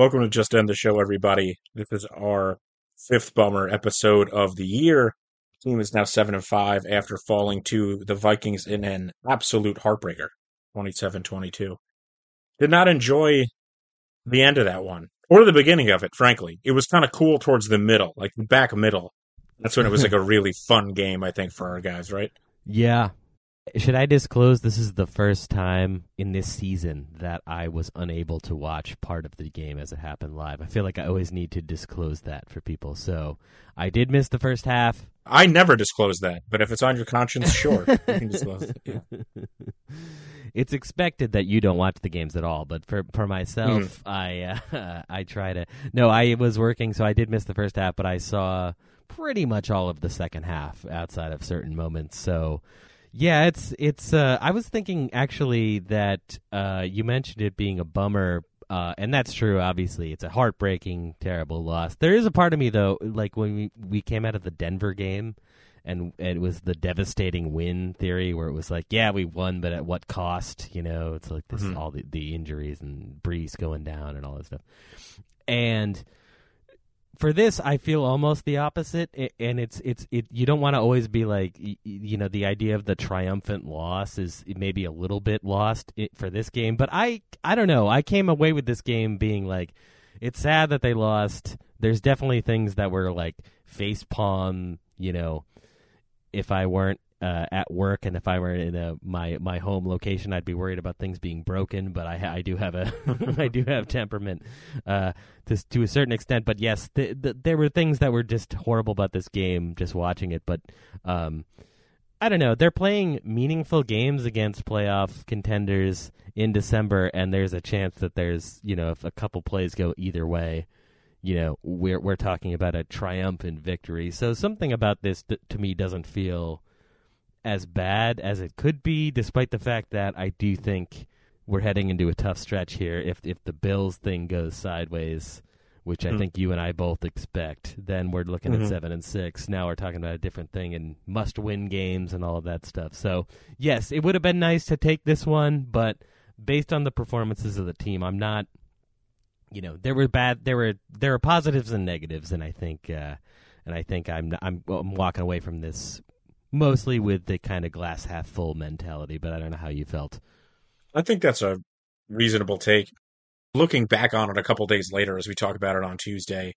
Welcome to Just End the Show, everybody. This is our fifth bummer episode of the year. team is now seven and five after falling to the Vikings in an absolute heartbreaker, 27-22. Did not enjoy the end of that one or the beginning of it. Frankly, it was kind of cool towards the middle, like the back middle. That's when it was like a really fun game, I think, for our guys, right? Yeah. Should I disclose this is the first time in this season that I was unable to watch part of the game as it happened live? I feel like I always need to disclose that for people. So I did miss the first half. I never disclose that, but if it's on your conscience, sure, you can disclose it. Yeah. it's expected that you don't watch the games at all, but for for myself, I uh, I try to. No, I was working, so I did miss the first half, but I saw pretty much all of the second half outside of certain moments. So yeah, it's it's. Uh, I was thinking actually that uh, you mentioned it being a bummer, uh, and that's true. Obviously, it's a heartbreaking, terrible loss. There is a part of me though, like when we we came out of the Denver game, and it was the devastating win theory, where it was like, yeah, we won, but at what cost? You know, it's like this Mhm. all the, the injuries and Breece going down and all that stuff, and for this i feel almost the opposite and it's it's it you don't want to always be like you know the idea of the triumphant loss is maybe a little bit lost for this game but i i don't know. I came away with this game being like it's sad that they lost. There's definitely things that were like face palm you know if i weren't uh, at work and if I were in a my my home location, I'd be worried about things being broken. But I I do have a I do have temperament uh, to to a certain extent. But yes, th- th- there were things that were just horrible about this game. Just watching it, but um, I don't know. They're playing meaningful games against playoff contenders in December, and there's a chance that there's you know if a couple plays go either way, you know we're we're talking about a triumphant victory. So something about this th- to me doesn't feel as bad as it could be, despite the fact that I do think we're heading into a tough stretch here. If if the Bills thing goes sideways, which I Hmm. think you and I both expect, then we're looking Mhm. at seven and six. Now we're talking about a different thing and must win games and all of that stuff. So yes, it would have been nice to take this one, but based on the performances of the team, I'm not. You know, there were bad, there were there were positives and negatives, and I think, uh, and I think I'm I'm I'm walking away from this mostly with the kind of glass half full mentality. But I don't know how you felt. I think that's a reasonable take. Looking back on it a couple days later, as we talk about it on Tuesday,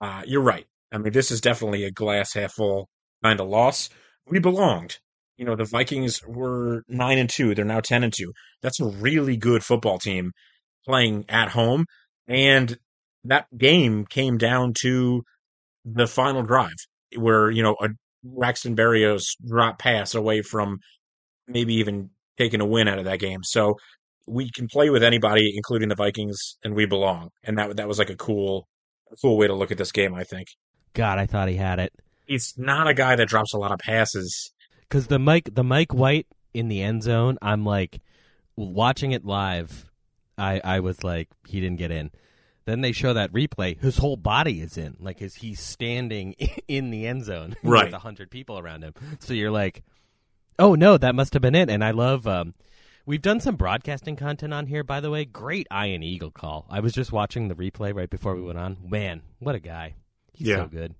uh, you're right. I mean, this is definitely a glass half full kind of loss. We belonged. You know, the Vikings were nine and two. They're now ten and two. That's a really good football team playing at home, and that game came down to the final drive, where you know a Braxton Berrios drop pass away from maybe even taking a win out of that game. So we can play with anybody, including the Vikings, and we belong. And that that was like a cool, a cool way to look at this game. I think God, I thought he had it he's not a guy that drops a lot of passes. because the Mike the Mike White in the end zone. I'm like watching it live. I I was like he didn't get in. Then they show that replay. His whole body is in, like is he's standing in the end zone Right. with a hundred people around him. So you're like, oh no, that must have been it. And I love. um We've done some broadcasting content on here, by the way. Great Ian Eagle call. I was just watching the replay right before we went on. Man, what a guy! He's Yeah. so good.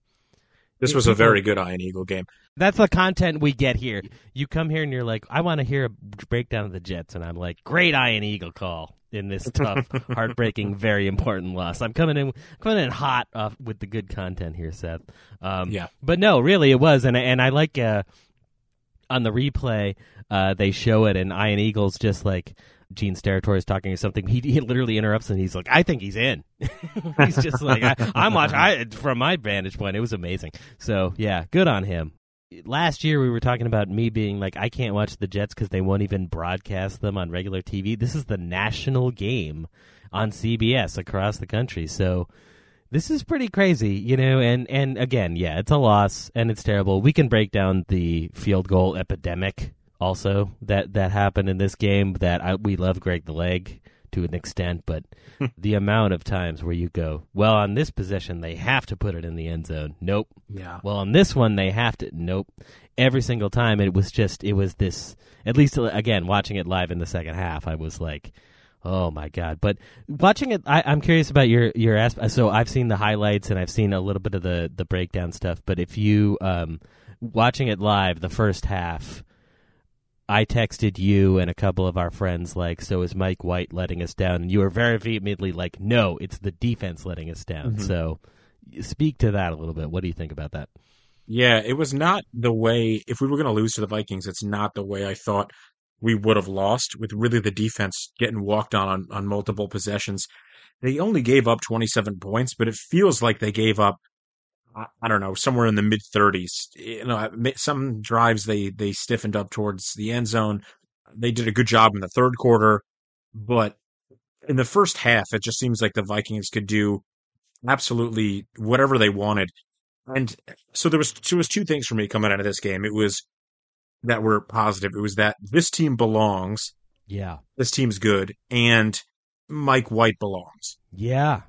This was a very good Ian Eagle game. That's the content we get here. You come here and you're like, I want to hear a breakdown of the Jets, and I'm like, great Ian Eagle call in this tough, heartbreaking, very important loss. I'm coming in, coming in hot off with the good content here, Seth. Um, Yeah. but no, really, it was, and and I like uh, on the replay, uh, they show it, and Ian Eagles just like. Gene Steratore is talking or something. He, he literally interrupts and he's like, "I think he's in." he's just like, I, "I'm watching." I, from my vantage point, it was amazing. So yeah, good on him. Last year we were talking about me being like I can't watch the Jets because they won't even broadcast them on regular TV. This is the national game on CBS across the country, so this is pretty crazy, you know. And and again, yeah, it's a loss and it's terrible. We can break down the field goal epidemic also that that happened in this game. That I, we love Greg the Leg to an extent, but hmm. the amount of times where you go, well, on this possession they have to put it in the end zone. Nope. Yeah. Well, on this one they have to. Nope. Every single time it was just it was this. At least uh, again, watching it live in the second half, I was like, oh my god. But watching it, I, I'm curious about your your aspect. Uh, so I've seen the highlights and I've seen a little bit of the the breakdown stuff. But if you um watching it live, the first half. I texted you and a couple of our friends like, "So is Mike White letting us down?" And you were very vehemently like, "No, it's the defense letting us down." Mhm. So, speak to that a little bit. What do you think about that? Yeah, it was not the way, if we were going to lose to the Vikings, it's not the way I thought we would have lost with really the defense getting walked on, on on multiple possessions. They only gave up 27 points, but it feels like they gave up I don't know, somewhere in the mid 30s. Eh, you know, some drives they they stiffened up towards the end zone. They did a good job in the third quarter, but in the first half, it just seems like the Vikings could do absolutely whatever they wanted. And eh, so there was there was two things for me coming out of this game. It was that were positive. It was that this team belongs, Yeah, this team's good, and Mike White belongs. yeah,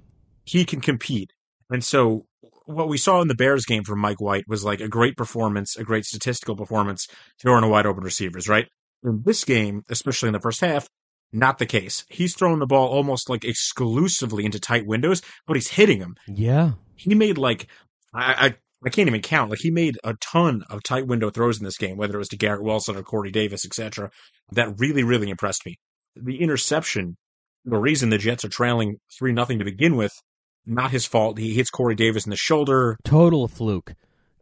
He can compete. And so what we saw in the Bears game from Mike White was like a great performance, a great statistical performance, throwing a wide open receivers, right? In this game, especially in the first half, not the case. He's throwing the ball almost like exclusively into tight windows, but he's hitting them. yeah. He made like I, I I can't even count. Like he made a ton of tight window throws in this game, whether it was to Garrett Wilson or Corey Davis, etc. That really, really impressed me. The interception, the reason the Jets are trailing three nothing to begin with, not his fault. He hits Corey Davis in the shoulder. Total fluke,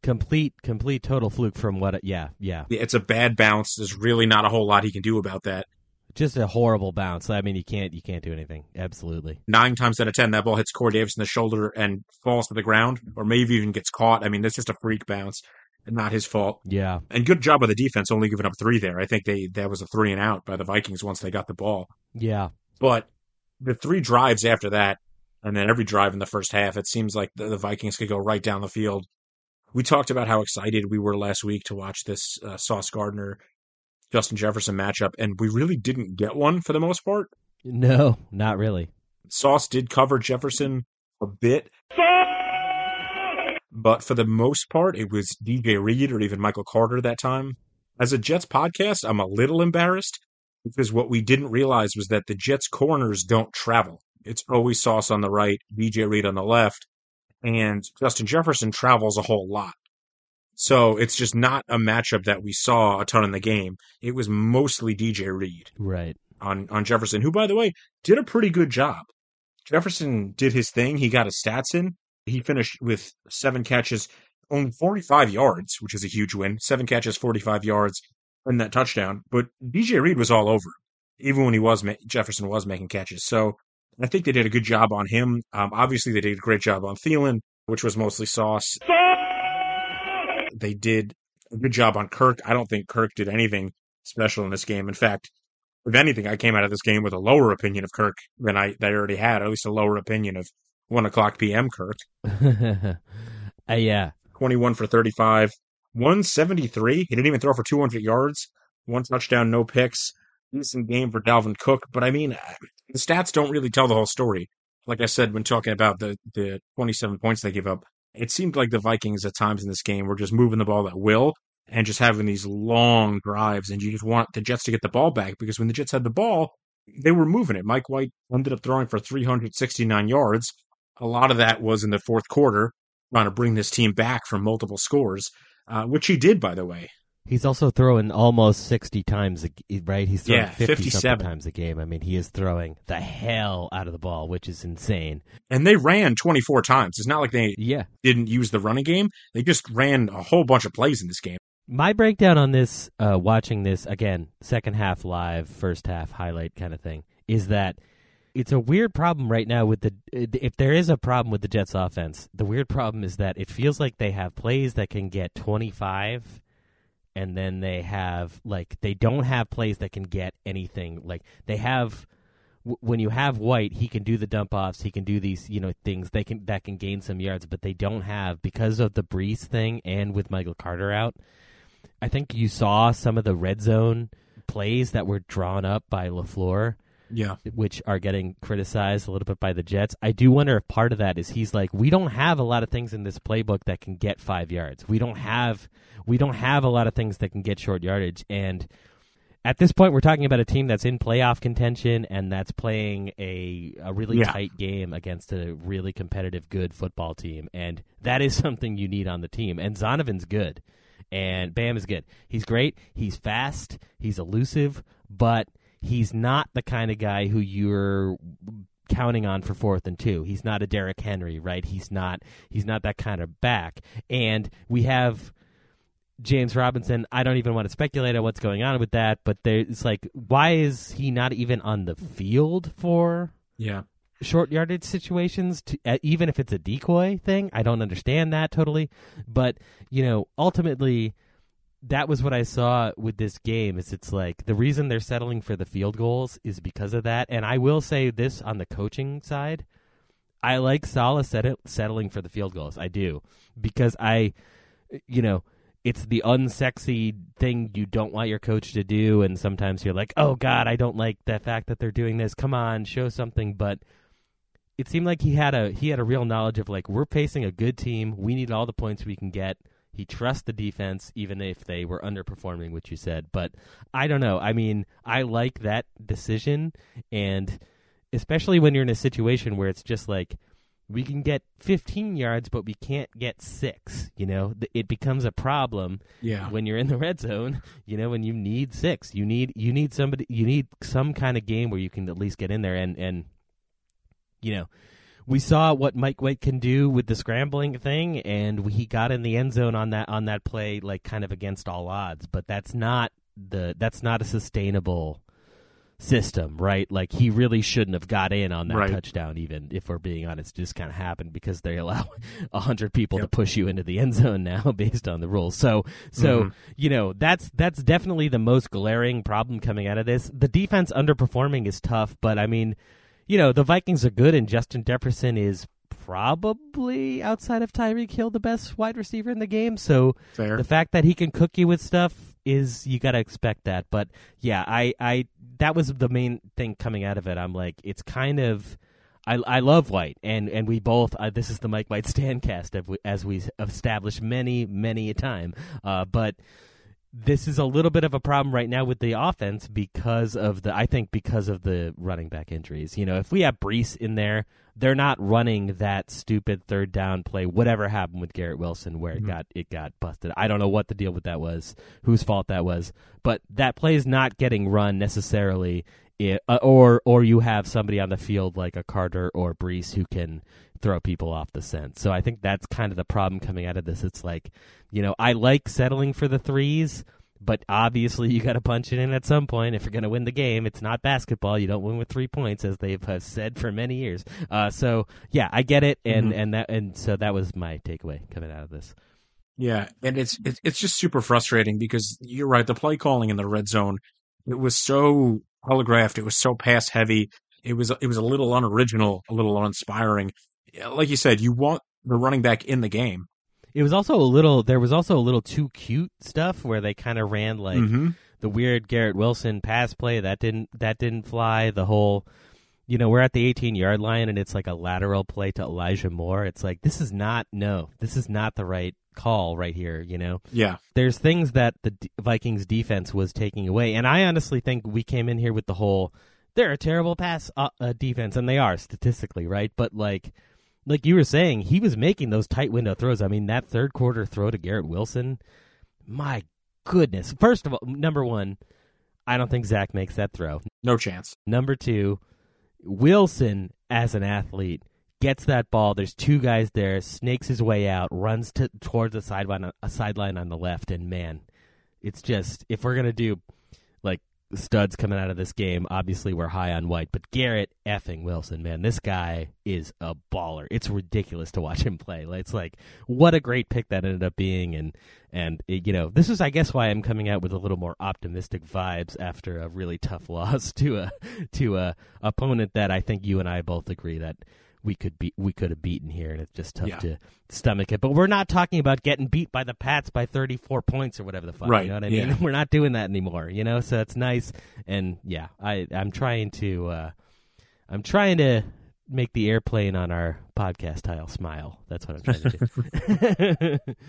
complete, complete, total fluke from what? It, yeah, yeah. It's a bad bounce. There's really not a whole lot he can do about that. Just a horrible bounce. I mean, you can't, you can't do anything. Absolutely. Nine times out of ten, that ball hits Corey Davis in the shoulder and falls to the ground, or maybe even gets caught. I mean, that's just a freak bounce, and not his fault. Yeah, And good job by the defense, only giving up three there. I think they that was a three and out by the Vikings once they got the ball. yeah, But the three drives after that, and then every drive in the first half, it seems like the, the Vikings could go right down the field. We talked about how excited we were last week to watch this uh, Sauce Gardner Justin Jefferson matchup, and we really didn't get one for the most part. no, not really. Sauce did cover Jefferson a bit. But for the most part, it was DJ Reed or even Michael Carter that time. As a Jets podcast, I'm a little embarrassed because what we didn't realize was that the Jets corners don't travel. It's always Sauce on the right, DJ Reed on the left, and Justin Jefferson travels a whole lot. So it's just not a matchup that we saw a ton in the game. It was mostly DJ Reed Right. on on Jefferson, who by the way did a pretty good job. Jefferson did his thing. He got his stats in. He finished with seven catches, only 45 yards, which is a huge win. Seven catches, 45 yards, and that touchdown. But DJ Reed was all over, even when he was ma- Jefferson was making catches. So I think they did a good job on him. Um, obviously, they did a great job on Thielen, which was mostly sauce. They did a good job on Kirk. I don't think Kirk did anything special in this game. In fact, if anything, I came out of this game with a lower opinion of Kirk than I, that I already had, at least a lower opinion of one o'clock p.m. Kirk. uh, yeah. 21 for 35, 173. He didn't even throw for 200 yards, one touchdown, no picks. Decent game for Dalvin Cook, but I mean, the stats don't really tell the whole story. Like I said when talking about the the 27 points they give up, it seemed like the Vikings at times in this game were just moving the ball at will and just having these long drives, and you just want the Jets to get the ball back because when the Jets had the ball, they were moving it. Mike White ended up throwing for 369 yards. A lot of that was in the fourth quarter, trying to bring this team back from multiple scores, uh, which he did, by the way. He's also throwing almost 60 times, a, right? He's throwing Yeah, 50 something 57. times a game. I mean, he is throwing the hell out of the ball, which is insane. And they ran 24 times. It's not like they Yeah. didn't use the running game. They just ran a whole bunch of plays in this game. My breakdown on this, uh, watching this again, second half live, first half highlight kind of thing, is that it's a weird problem right now with the. If there is a problem with the Jets offense, the weird problem is that it feels like they have plays that can get 25 and then they have like they don't have plays that can get anything. Like they have w- when you have White, he can do the dump offs, he can do these you know things they can that can gain some yards, but they don't have because of the Breece thing and with Michael Carter out. I think you saw some of the red zone plays that were drawn up by LaFleur Yeah. which are getting criticized a little bit by the Jets. I do wonder if part of that is he's like, we don't have a lot of things in this playbook that can get five yards. We don't have we don't have a lot of things that can get short yardage. And at this point, we're talking about a team that's in playoff contention and that's playing a a really Yeah. tight game against a really competitive, good football team. And that is something you need on the team. And Zonovan's good. And Bam is good. He's great. He's fast. He's elusive, but he's not the kind of guy who you're counting on for fourth and two. He's not a Derrick Henry, right? He's not he's not that kind of back. And we have James Robinson. I don't even want to speculate on what's going on with that, but there's like why is he not even on the field for Yeah. short yardage situations to, uh, even if it's a decoy thing i don't understand that totally but you know ultimately that was what i saw with this game is it's like the reason they're settling for the field goals is because of that. And i will say this on the coaching side i like Salah set settling for the field goals. I do. Because i you know it's the unsexy thing you don't want your coach to do. And sometimes you're like oh god i don't like the fact that they're doing this. Come on show something. But it seemed like he had a he had a real knowledge of like we're facing a good team. We need all the points we can get. He trusts the defense, even if they were underperforming, which you said. But I don't know. I mean, I like that decision, and especially when you're in a situation where it's just like we can get 15 yards, but we can't get six. You know, it becomes a problem Yeah. when you're in the red zone, you know, and you need six. You need you need somebody you need some kind of game where you can at least get in there and and you know, we saw what Mike White can do with the scrambling thing and he got in the end zone on that on that play like kind of against all odds, but that's not the that's not a sustainable system, right? Like he really shouldn't have got in on that Right. touchdown even if we're being honest, it just kind of happened because they allow a 100 people to push you into the end zone now based on the rules. So so Mhm. you know that's that's definitely the most glaring problem coming out of this. The defense underperforming is tough, but I mean, you know, the Vikings are good, and Justin Jefferson is probably outside of Tyreek Hill the best wide receiver in the game. So Fair. the fact that he can cook you with stuff is you got to expect that. But yeah, I I that was the main thing coming out of it. I'm like, it's kind of. I, I love White, and, and we both. Uh, this is the Mike White Standcast, as we, as we established many many a time. Uh, but this is a little bit of a problem right now with the offense because of the I think because of the running back injuries. You know, if we have Breece in there, they're not running that stupid third down play. Whatever happened with Garrett Wilson, where it Mhm. got it got busted. I don't know what the deal with that was, whose fault that was, but that play is not getting run necessarily. i- uh, or or you have somebody on the field like a Carter or Breece who can throw people off the scent. So I think that's kind of the problem coming out of this. It's like, you know, I like settling for the threes, but obviously you got to punch it in at some point if you're going to win the game. It's not basketball; you don't win with three points, as they've have said for many years. Uh, so yeah, I get it, and Mhm. and that and so that was my takeaway coming out of this. Yeah, and it's it's it's just super frustrating because you're right. The play calling in the red zone, it was so telegraphed. It was so pass heavy. It was it was a little unoriginal, a little uninspiring. Yeah, Like you said, you want the running back in the game. It was also a little. There was also a little too cute stuff where they kind of ran like Mhm. the weird Garrett Wilson pass play that didn't that didn't fly. The whole, you know, we're at the 18 yard line and it's like a lateral play to Elijah Moore. It's like this is not no, this is not the right call right here. You know, Yeah, there's things that the D- Vikings defense was taking away, and I honestly think we came in here with the whole they're a terrible pass uh, uh, defense, and they are statistically right, but like. Like you were saying, he was making those tight window throws. I mean, that third quarter throw to Garrett Wilson, my goodness. First of all, number one, I don't think Zach makes that throw. no chance. Number two, Wilson as an athlete gets that ball. There's two guys there, snakes his way out, runs to towards the sideline, a sideline on the left, and man, it's just if we're gonna do studs coming out of this game. Obviously, we're high on White, but Garrett effing Wilson, man, this guy is a baller. It's ridiculous to watch him play. It's like what a great pick that ended up being, and and it, you know this is I guess why I'm coming out with a little more optimistic vibes after a really tough loss to a to a opponent that I think you and I both agree that we could be we could have beaten here, and it's just tough Yeah. to stomach it. But we're not talking about getting beat by the Pats by 34 points or whatever the fuck. Right, You know what I mean? yeah. We're not doing that anymore. You know, so it's nice. And yeah, I I'm trying to uh, I'm trying to make the airplane on our podcast tile smile. That's what I'm trying to do.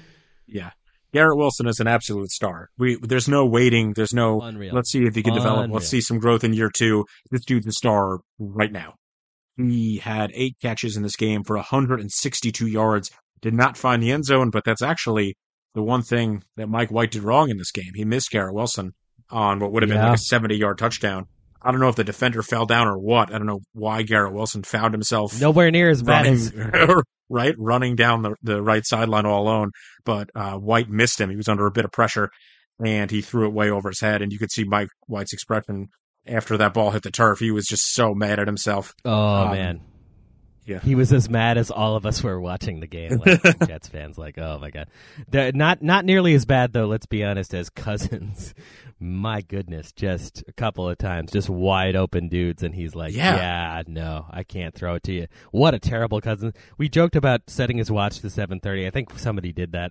Yeah. Garrett Wilson is an absolute star. We there's no waiting. There's no Unreal. let's see if he can develop. Let's see some growth in year two. This dude's a star right now. He had eight catches in this game for 162 yards. Did not find the end zone, but that's actually the one thing that Mike White did wrong in this game. He missed Garrett Wilson on what would have been like a 70 yard touchdown. I don't know if the defender fell down or what. I don't know why Garrett Wilson found himself Nowhere near as bad as right, running down the, the right sideline all alone. But uh, White missed him. He was under a bit of pressure, and he threw it way over his head. And you could see Mike White's expression after that ball hit the turf. He was just so mad at himself. Oh Um, man. yeah. He was as mad as all of us were watching the game. Like Jets fans, like, oh my god, The- not not nearly as bad though. Let's be honest, as Cousins. My goodness, just a couple of times, just wide open dudes, and he's like, Yeah. yeah, no, I can't throw it to you. What a terrible Cousins. We joked about setting his watch to seven thirty. I think somebody did that.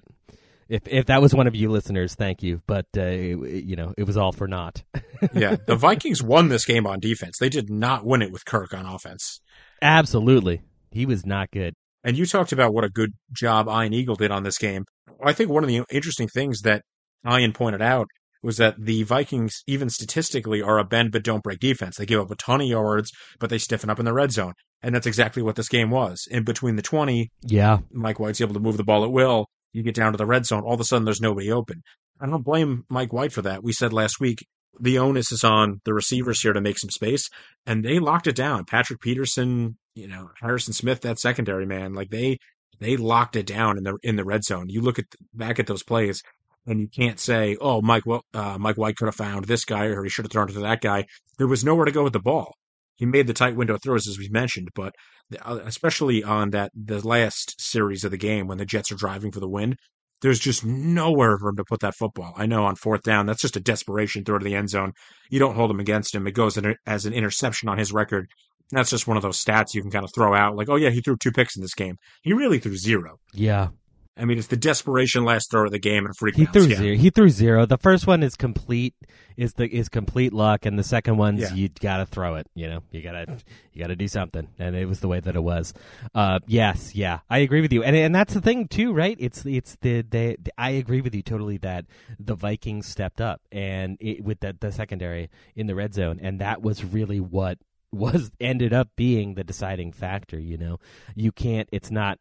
If if that was one of you listeners, thank you. But uh, it- you know, it was all for naught. Yeah, the Vikings won this game on defense. They did not win it with Kirk on offense. Absolutely, he was not good. And you talked about what a good job Ian Eagle did on this game. I think one of the interesting things that Ian pointed out was that the Vikings, even statistically, are a bend but don't break defense. They give up a ton of yards, but they stiffen up in the red zone. And that's exactly what this game was. In between the 20, Yeah, Mike White's able to move the ball at will. You get down to the red zone, all of a sudden there's nobody open. I don't blame Mike White for that. We said last week the onus is on the receivers here to make some space, and they locked it down. Patrick Peterson, you know, Harrison Smith, that secondary man, like they they locked it down in the in the red zone. You look at back at those plays, and you can't say, "Oh, Mike, well, uh, Mike White could have found this guy, or he should have thrown it to that guy." There was nowhere to go with the ball. He made the tight window throws, as we mentioned, but uh, especially on that the last series of the game when the Jets are driving for the win, there's just nowhere for him to put that football. I know on fourth down, that's just a desperation throw to the end zone. You don't hold him against him. It goes as an interception on his record. That's just one of those stats you can kind of throw out, like, oh yeah, he threw two picks in this game. He really threw zero. yeah. I mean, it's the desperation last throw of the game and freak He threw yeah. zero. He threw zero. The first one is complete is the is complete luck, and the second one's Yeah. you gotta throw it. You know, you gotta you gotta do something, and it was the way that it was. Uh, yes, yeah, I agree with you, and and that's the thing too, right? It's it's the they. I agree with you totally that the Vikings stepped up and it, with the the secondary in the red zone, and that was really what was ended up being the deciding factor. You know, you can't. It's not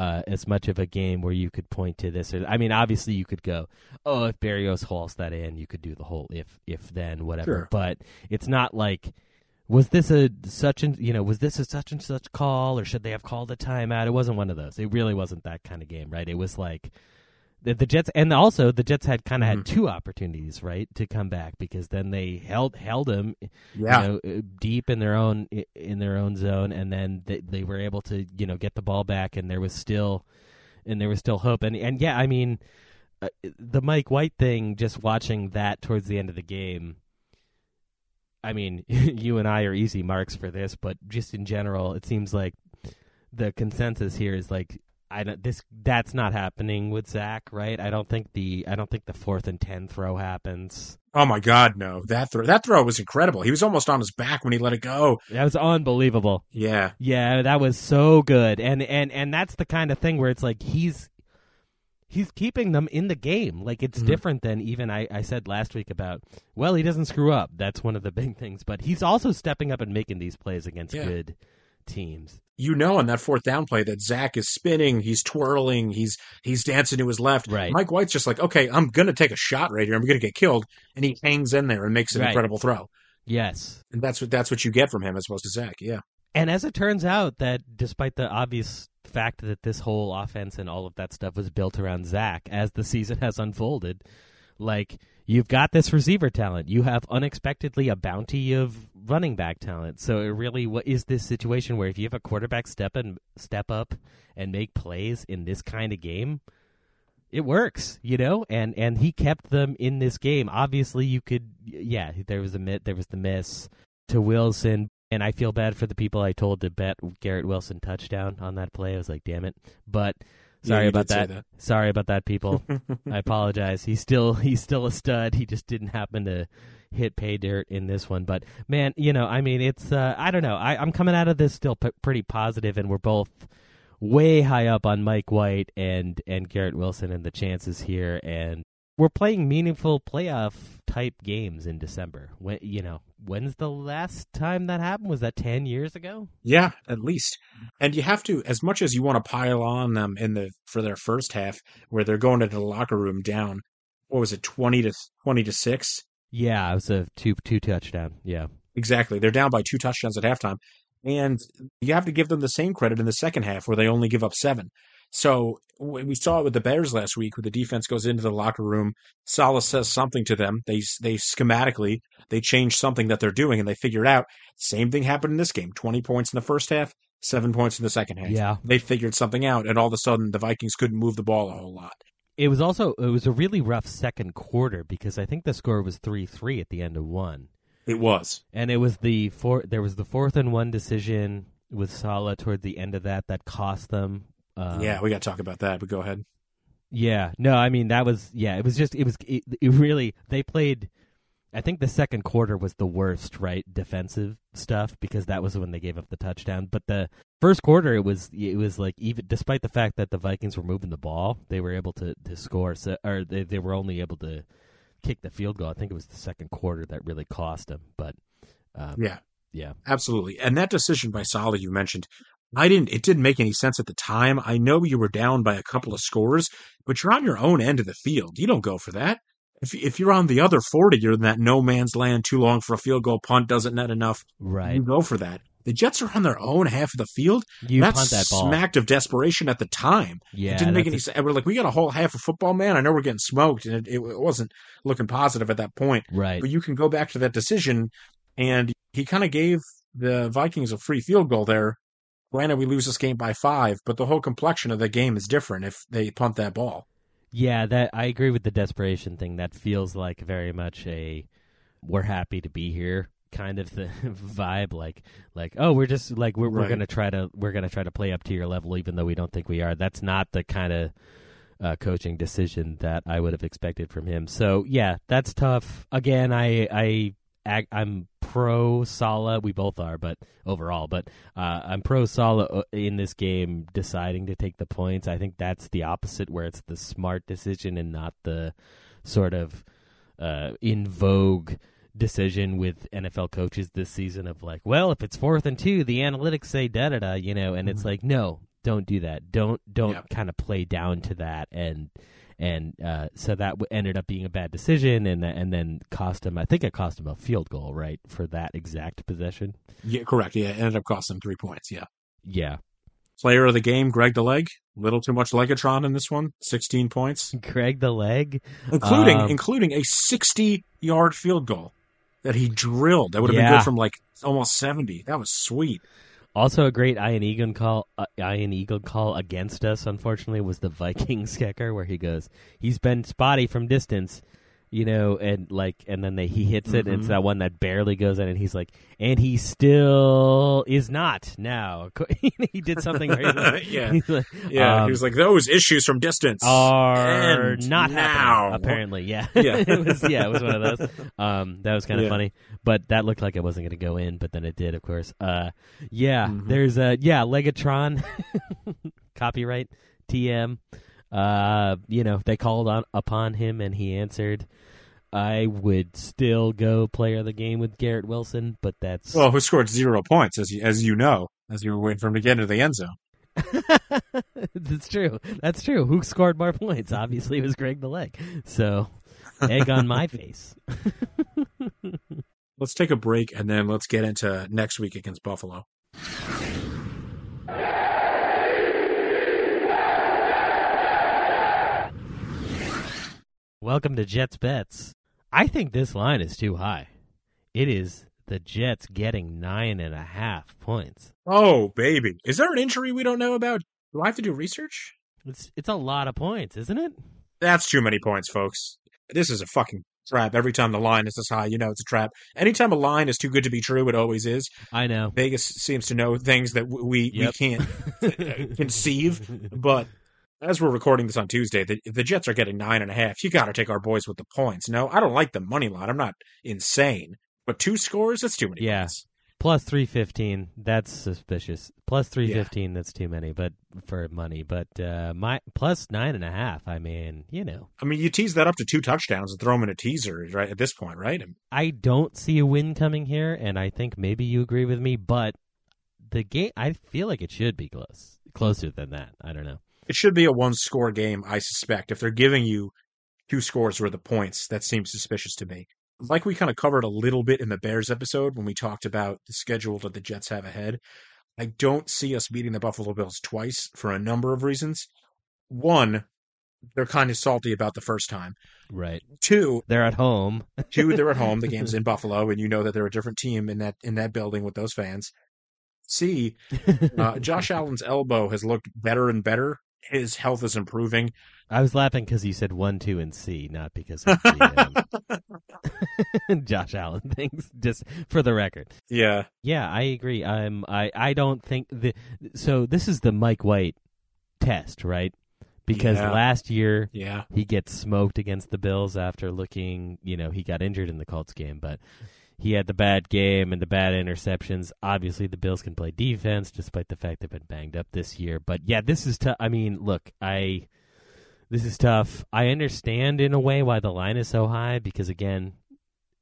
uh, as much of a game where you could point to this. Or, I mean, obviously you could go, oh, if Berrios hauls that in, you could do the whole if, if then, whatever. Sure. But it's not like, was this a such and you know, was this a such and such call, or should they have called a timeout? It wasn't one of those. It really wasn't that kind of game, right? It was like. The, the Jets and also the Jets had kind of Mhm. had two opportunities, right, to come back because then they held held him Yeah. you know, uh, deep in their own in their own zone, and then they, they were able to you know get the ball back, and there was still and there was still hope, and and yeah, I mean, uh, the Mike White thing, just watching that towards the end of the game. I mean, you and I are easy marks for this, but just in general, it seems like the consensus here is like I don't this that's not happening with Zach, right? I don't think the I don't think the fourth and ten throw happens. Oh my God, no! That throw, that throw was incredible. He was almost on his back when he let it go. That was unbelievable. Yeah, Yeah, that was so good. And and and that's the kind of thing where it's like he's he's keeping them in the game. Like it's Mhm. different than even I, I said last week about well, he doesn't screw up. That's one of the big things. But he's also stepping up and making these plays against Yeah. good teams. You know, on that fourth down play that Zach is spinning, he's twirling, he's he's dancing to his left. Right. Mike White's just like, okay, I'm gonna take a shot right here. I'm gonna get killed, and he hangs in there and makes an Right. incredible throw. Yes. And that's what that's what you get from him as opposed to Zach. Yeah, And as it turns out, that despite the obvious fact that this whole offense and all of that stuff was built around Zach, as the season has unfolded, like you've got this receiver talent. You have unexpectedly a bounty of running back talent. So it really, what is this situation where if you have a quarterback step and step up and make plays in this kind of game, it works, you know, and and he kept them in this game. Obviously, you could, yeah, there was a there was the miss to Wilson, and I feel bad for the people I told to bet Garrett Wilson touchdown on that play. I was like, damn it, but sorry you about that. that. Sorry about that, people. I apologize. He's still he's still a stud. He just didn't happen to hit pay dirt in this one. But man, you know, I mean, it's uh, I don't know. I, I'm coming out of this still p- pretty positive, and we're both way high up on Mike White and and Garrett Wilson and the chances here, and we're playing meaningful playoff type games in December. When you know, when's the last time that happened? Was that ten years ago? Yeah, at least. And you have to, as much as you want to pile on them in the for their first half, where they're going into the locker room down. What was it, twenty to twenty to six? Yeah, it was a two two touchdown. Yeah. Exactly. They're down by two touchdowns at halftime. And you have to give them the same credit in the second half where they only give up seven. So we saw it with the Bears last week where the defense goes into the locker room. Salah says something to them. They, they schematically, they change something that they're doing and they figure it out. Same thing happened in this game. 20 points in the first half, seven points in the second half. Yeah. They figured something out and all of a sudden the Vikings couldn't move the ball a whole lot. It was also it was a really rough second quarter because I think the score was three three at the end of one, It was. and it was the four. There was the fourth and one decision with Salah toward the end of that that cost them. Um, yeah, we got to talk about that, but go ahead. yeah. No, I mean that was yeah. It was just it was it, it really they played. I think the second quarter was the worst, right? Defensive stuff because that was when they gave up the touchdown. But the first quarter, it was it was like even despite the fact that the Vikings were moving the ball, they were able to to score. So, or they they were only able to kick the field goal. I think it was the second quarter that really cost them. But um, Yeah. yeah, Absolutely. And that decision by Salah you mentioned, I didn't it didn't make any sense at the time. I know you were down by a couple of scores, but you're on your own end of the field. You don't go for that. If if you're on the other 40, you're in that no man's land too long for a field goal punt doesn't net enough. right. You go for that. The Jets are on their own half of the field. You That's punt that ball. smacked of desperation at the time. yeah, it didn't make any sense. We're like, we got a whole half of football, man. I know we're getting smoked, and it, it wasn't looking positive at that point right. but you can go back to that decision and he kind of gave the Vikings a free field goal there. Granted, we lose this game by five, but the whole complexion of the game is different if they punt that ball. Yeah, that I agree with the desperation thing. That feels like very much a we're happy to be here kind of the vibe like like oh we're just like we're we're Right. to try to we're going to try to play up to your level even though we don't think we are. That's not the kind of uh, coaching decision that I would have expected from him. So, yeah, that's tough. Again, I I ag- I'm pro Salah. We both are, but overall, but uh, I'm pro Salah uh, in this game, deciding to take the points. I think that's the opposite, where it's the smart decision and not the sort of uh, in vogue decision with NFL coaches this season of like, well, if it's fourth and two, the analytics say da da da, you know, and it's like, no, don't do that. Don't don't Yeah. kind of play down to that and. And uh, so that w- ended up being a bad decision, and and then cost him. I think it cost him a field goal, right, for that exact possession. Yeah, correct. Yeah, it ended up costing them three points. Yeah. Yeah, Player of the game, Greg the Leg. Little too much Legatron in this one. 16 points, Greg the leg. including Um, including a 60 yard field goal that he drilled. That would have been good from like almost 70. That was sweet. Also, a great Ian Eagle call. Uh, Ian Eagle call against us. Unfortunately, was the Vikings kicker where he goes, he's been spotty from distance, you know, and like, and then they, he hits it, and it's Mhm. that one that barely goes in, and he's like, and he still is not now. he did something like, Yeah. like, Yeah, um, he was like those issues from distance are not now. Apparently, yeah, Yeah. it was. Yeah, it was one of those. Um, that was kind of Yeah. funny, but that looked like it wasn't going to go in, but then it did, of course. Uh, yeah, Mhm. there's a yeah Legatron, copyright TM. Uh, you know they called on upon him and he answered. I would still go player of the game with Garrett Wilson, but that's Well, who scored zero points, as you, as you know, as you were waiting for him to get into the end zone. That's true. That's true. Who scored more points? Obviously, it was Greg the Leg. So, egg on my face. Let's take a break and then let's get into next week against Buffalo. Welcome to Jets Bets. I think this line is too high. It is the Jets getting nine and a half points. Oh, baby. Is there an injury we don't know about? Do I have to do research? It's it's a lot of points, isn't it? That's too many points, folks. This is a fucking trap. Every time the line is this high, you know it's a trap. Anytime a line is too good to be true, it always is. I know. Vegas seems to know things that we Yep. we can't conceive. But as we're recording this on Tuesday, the, the Jets are getting nine and a half. You got to take our boys with the points. No, I don't like the money line. I'm not insane, but two scores that's too many. Yeah. Plus three fifteen. That's suspicious. Plus three fifteen. That's too many, but for money. But uh, my plus nine and a half. I mean, you know, I mean, you tease that up to two touchdowns and throw them in a teaser, right? At this point, right? I don't see a win coming here, and I think maybe you agree with me. But the game, I feel like it should be close, closer than that. I don't know. It should be a one score game, I suspect. If they're giving you two scores worth of points, that seems suspicious to me. Like we kind of covered a little bit in the Bears episode when we talked about the schedule that the Jets have ahead. I don't see us beating the Buffalo Bills twice for a number of reasons. One, they're kind of salty about the first time. Right? Two, They're at home. two, they're at home. The game's in Buffalo, and you know that they're a different team in that in that building with those fans. C, uh, Josh Allen's elbow has looked better and better. His health is improving. I was laughing because you said one, two, and C, not because of the um, Josh Allen things. Just for the record. Yeah, Yeah, I agree. I'm, I I don't think the so this is the Mike White test, right? Because Yeah. last year yeah. he gets smoked against the Bills after looking, you know, he got injured in the Colts game, but he had the bad game and the bad interceptions. Obviously, the Bills can play defense despite the fact they've been banged up this year. But yeah, this is tough. I mean, look, I this is tough. I understand in a way why the line is so high because again,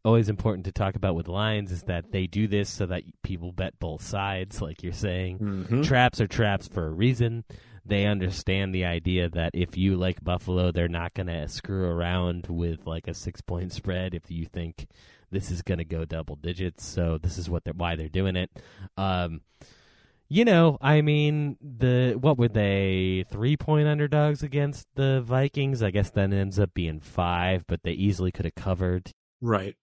always important to talk about with lines is that they do this so that people bet both sides, like you're saying Mm-hmm. traps are traps for a reason. They understand the idea that if you like Buffalo, they're not going to screw around with like a six point spread if you think this is going to go double digits. So this is what they're why they're doing it. Um, you know, I mean, the what were they three point underdogs against the Vikings? I guess that ends up being five, but they easily could have covered. Right.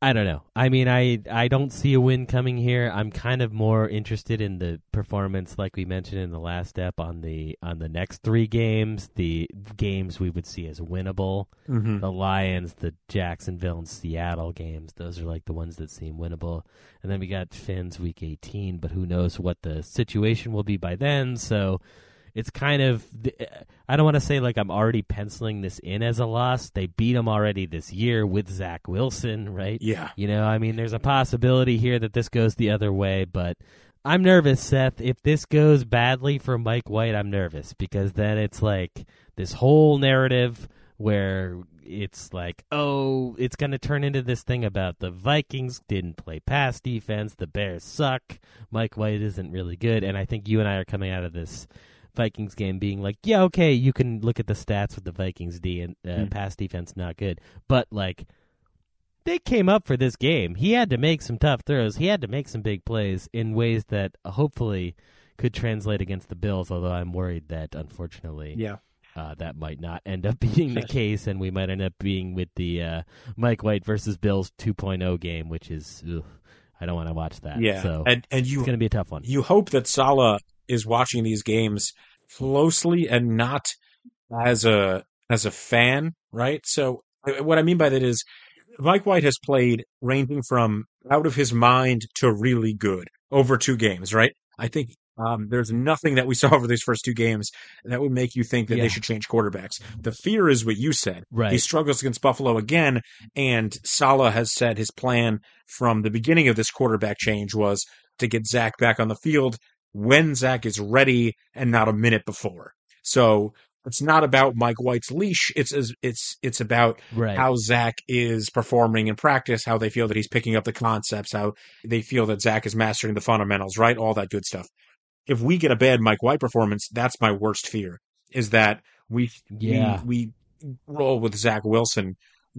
I don't know. I mean, I I don't see a win coming here. I'm kind of more interested in the performance, like we mentioned in the last step, on the on the next three games, the games we would see as winnable. Mm-hmm. The Lions, the Jacksonville, and Seattle games. Those are like the ones that seem winnable. And then we got Fins week 18, but who knows what the situation will be by then. So it's kind of I don't want to say like I'm already penciling this in as a loss. They beat them already this year with Zach Wilson, right? Yeah. You know, I mean, there's a possibility here that this goes the other way, but I'm nervous, Seth. If this goes badly for Mike White, I'm nervous because then it's like this whole narrative where it's like, oh, it's going to turn into this thing about the Vikings didn't play pass defense, the Bears suck, Mike White isn't really good, and I think you and I are coming out of this Vikings game being like, yeah, okay, you can look at the stats with the Vikings D and uh, Mm. pass defense not good, but like they came up for this game. He had to make some tough throws. He had to make some big plays in ways that hopefully could translate against the Bills. Although I'm worried that unfortunately, Yeah. uh, that might not end up being the case, and we might end up being with the uh, Mike White versus Bills 2.0 game, which is ugh, I don't want to watch that. Yeah. so and and you it's going to be a tough one. you hope that Salah is watching these games closely and not as a as a fan, right? So what I mean by that is Mike White has played ranging from out of his mind to really good over two games, right? I think um, there's nothing that we saw over these first two games that would make you think that Yeah. they should change quarterbacks. The fear is what you said. Right. He struggles against Buffalo again, and Salah has said his plan from the beginning of this quarterback change was to get Zach back on the field when Zach is ready and not a minute before. So it's not about Mike White's leash. It's it's it's about right. how Zach is performing in practice, how they feel that he's picking up the concepts, how they feel that Zach is mastering the fundamentals, right? All that good stuff. If we get a bad Mike White performance, that's my worst fear. Is that we Yeah. we, we roll with Zach Wilson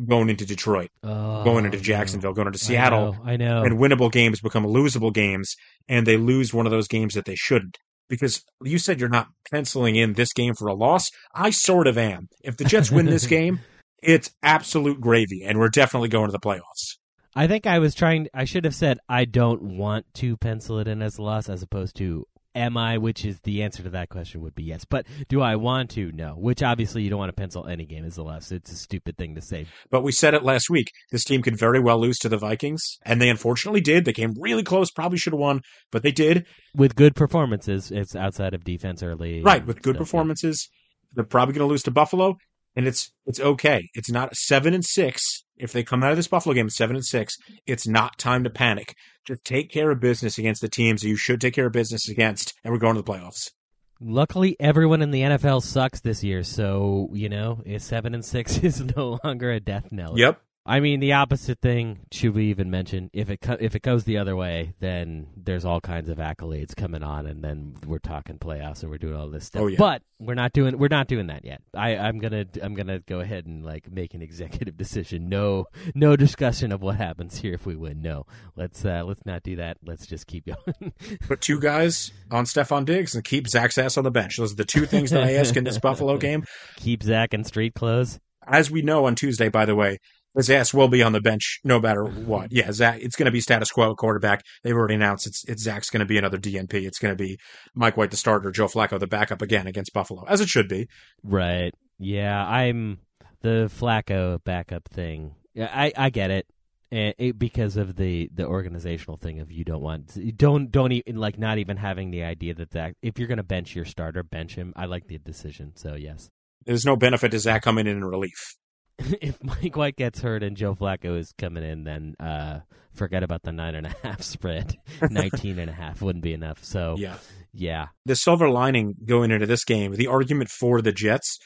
going into Detroit, Oh, going into. Oh, Jacksonville, going into I Seattle, know, I know. and winnable games become losable games, and they lose one of those games that they shouldn't. Because you said you're not penciling in this game for a loss. I sort of am. If the Jets win this game, it's absolute gravy, and we're definitely going to the playoffs. I think I was trying. I should have said I don't want to pencil it in as a loss, as opposed to am I? Which is the answer to that question would be yes. But do I want to? No. Which obviously you don't want to pencil any game as a loss. It's a stupid thing to say. But we said it last week. This team could very well lose to the Vikings, and they unfortunately did. They came really close, probably should have won, but they did. With good performances, it's outside of defense early. Right, with good stuff, yeah. performances, they're probably going to lose to Buffalo, and it's it's okay. It's not seven and six. If they come out of this Buffalo game at seven and six, it's not time to panic. Just take care of business against the teams that you should take care of business against, and we're going to the playoffs. Luckily, everyone in the NFL sucks this year, so you know, seven and six is no longer a death knell. Yep. I mean, the opposite thing should we even mention? If it co- if it goes the other way, then there's all kinds of accolades coming on, and then we're talking playoffs and we're doing all this stuff. Oh, yeah. But we're not doing we're not doing that yet. I I'm gonna I'm gonna go ahead and like make an executive decision. No no discussion of what happens here if we win. No, let's uh, let's not do that. Let's just keep going. Put two guys on Stefon Diggs and keep Zach's ass on the bench. Those are the two things that I ask in this Buffalo game. keep Zach in street clothes. As we know on Tuesday, by the way, his ass will be on the bench no matter what. Mm-hmm. Yeah, Zach, it's going to be status quo quarterback. They've already announced it's, it's Zach's going to be another DNP. It's going to be Mike White the starter, Joe Flacco the backup again against Buffalo, as it should be. Right. Yeah, I'm the Flacco backup thing. Yeah, I I get it. And it, because of the, the organizational thing of you don't want don't don't even like not even having the idea that that if you're going to bench your starter bench him I like the decision so yes There's no benefit to Zach coming in in relief. if Mike White gets hurt and Joe Flacco is coming in then uh forget about the nine and a half spread nineteen and a half wouldn't be enough so Yeah. yeah The silver lining going into this game, the argument for the Jets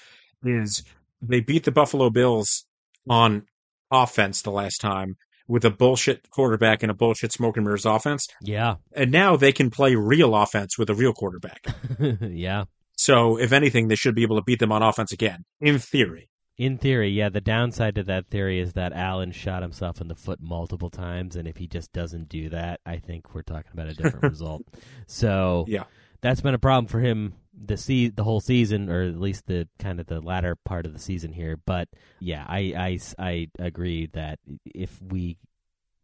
is they beat the Buffalo Bills on offense the last time with a bullshit quarterback and a bullshit smoke and mirrors offense. yeah And now they can play real offense with a real quarterback. yeah So, if anything, they should be able to beat them on offense again, in theory. In theory, yeah. The downside to that theory is that Allen shot himself in the foot multiple times, and if he just doesn't do that, I think we're talking about a different result. So Yeah. that's been a problem for him the se- the whole season, or at least the kind of the latter part of the season here. But yeah, I I, I agree that if we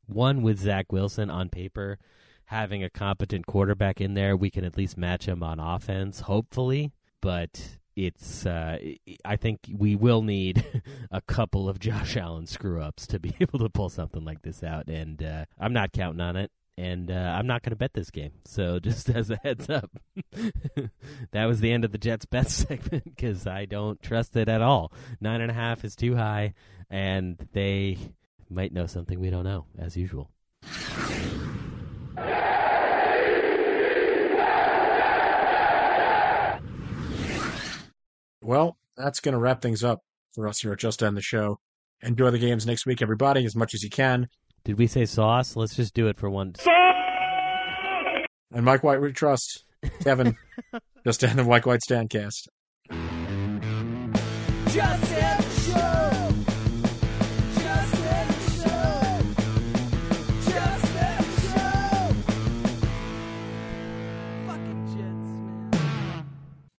won with Zach Wilson on paper, having a competent quarterback in there, we can at least match him on offense, hopefully. But it's uh, I think we will need a couple of Josh Allen screw ups to be able to pull something like this out, and uh, I'm not counting on it. And uh, I'm not going to bet this game. So just as a heads up, that was the end of the Jets bet segment because I don't trust it at all. Nine and a half is too high, and they might know something we don't know, as usual. Well, that's going to wrap things up for us here at Just End the Show. Enjoy the games next week, everybody, as much as you can. Did we say sauce? Let's just do it for one. And Mike White, we trust. Kevin, Just End the Mike White Standcast. Just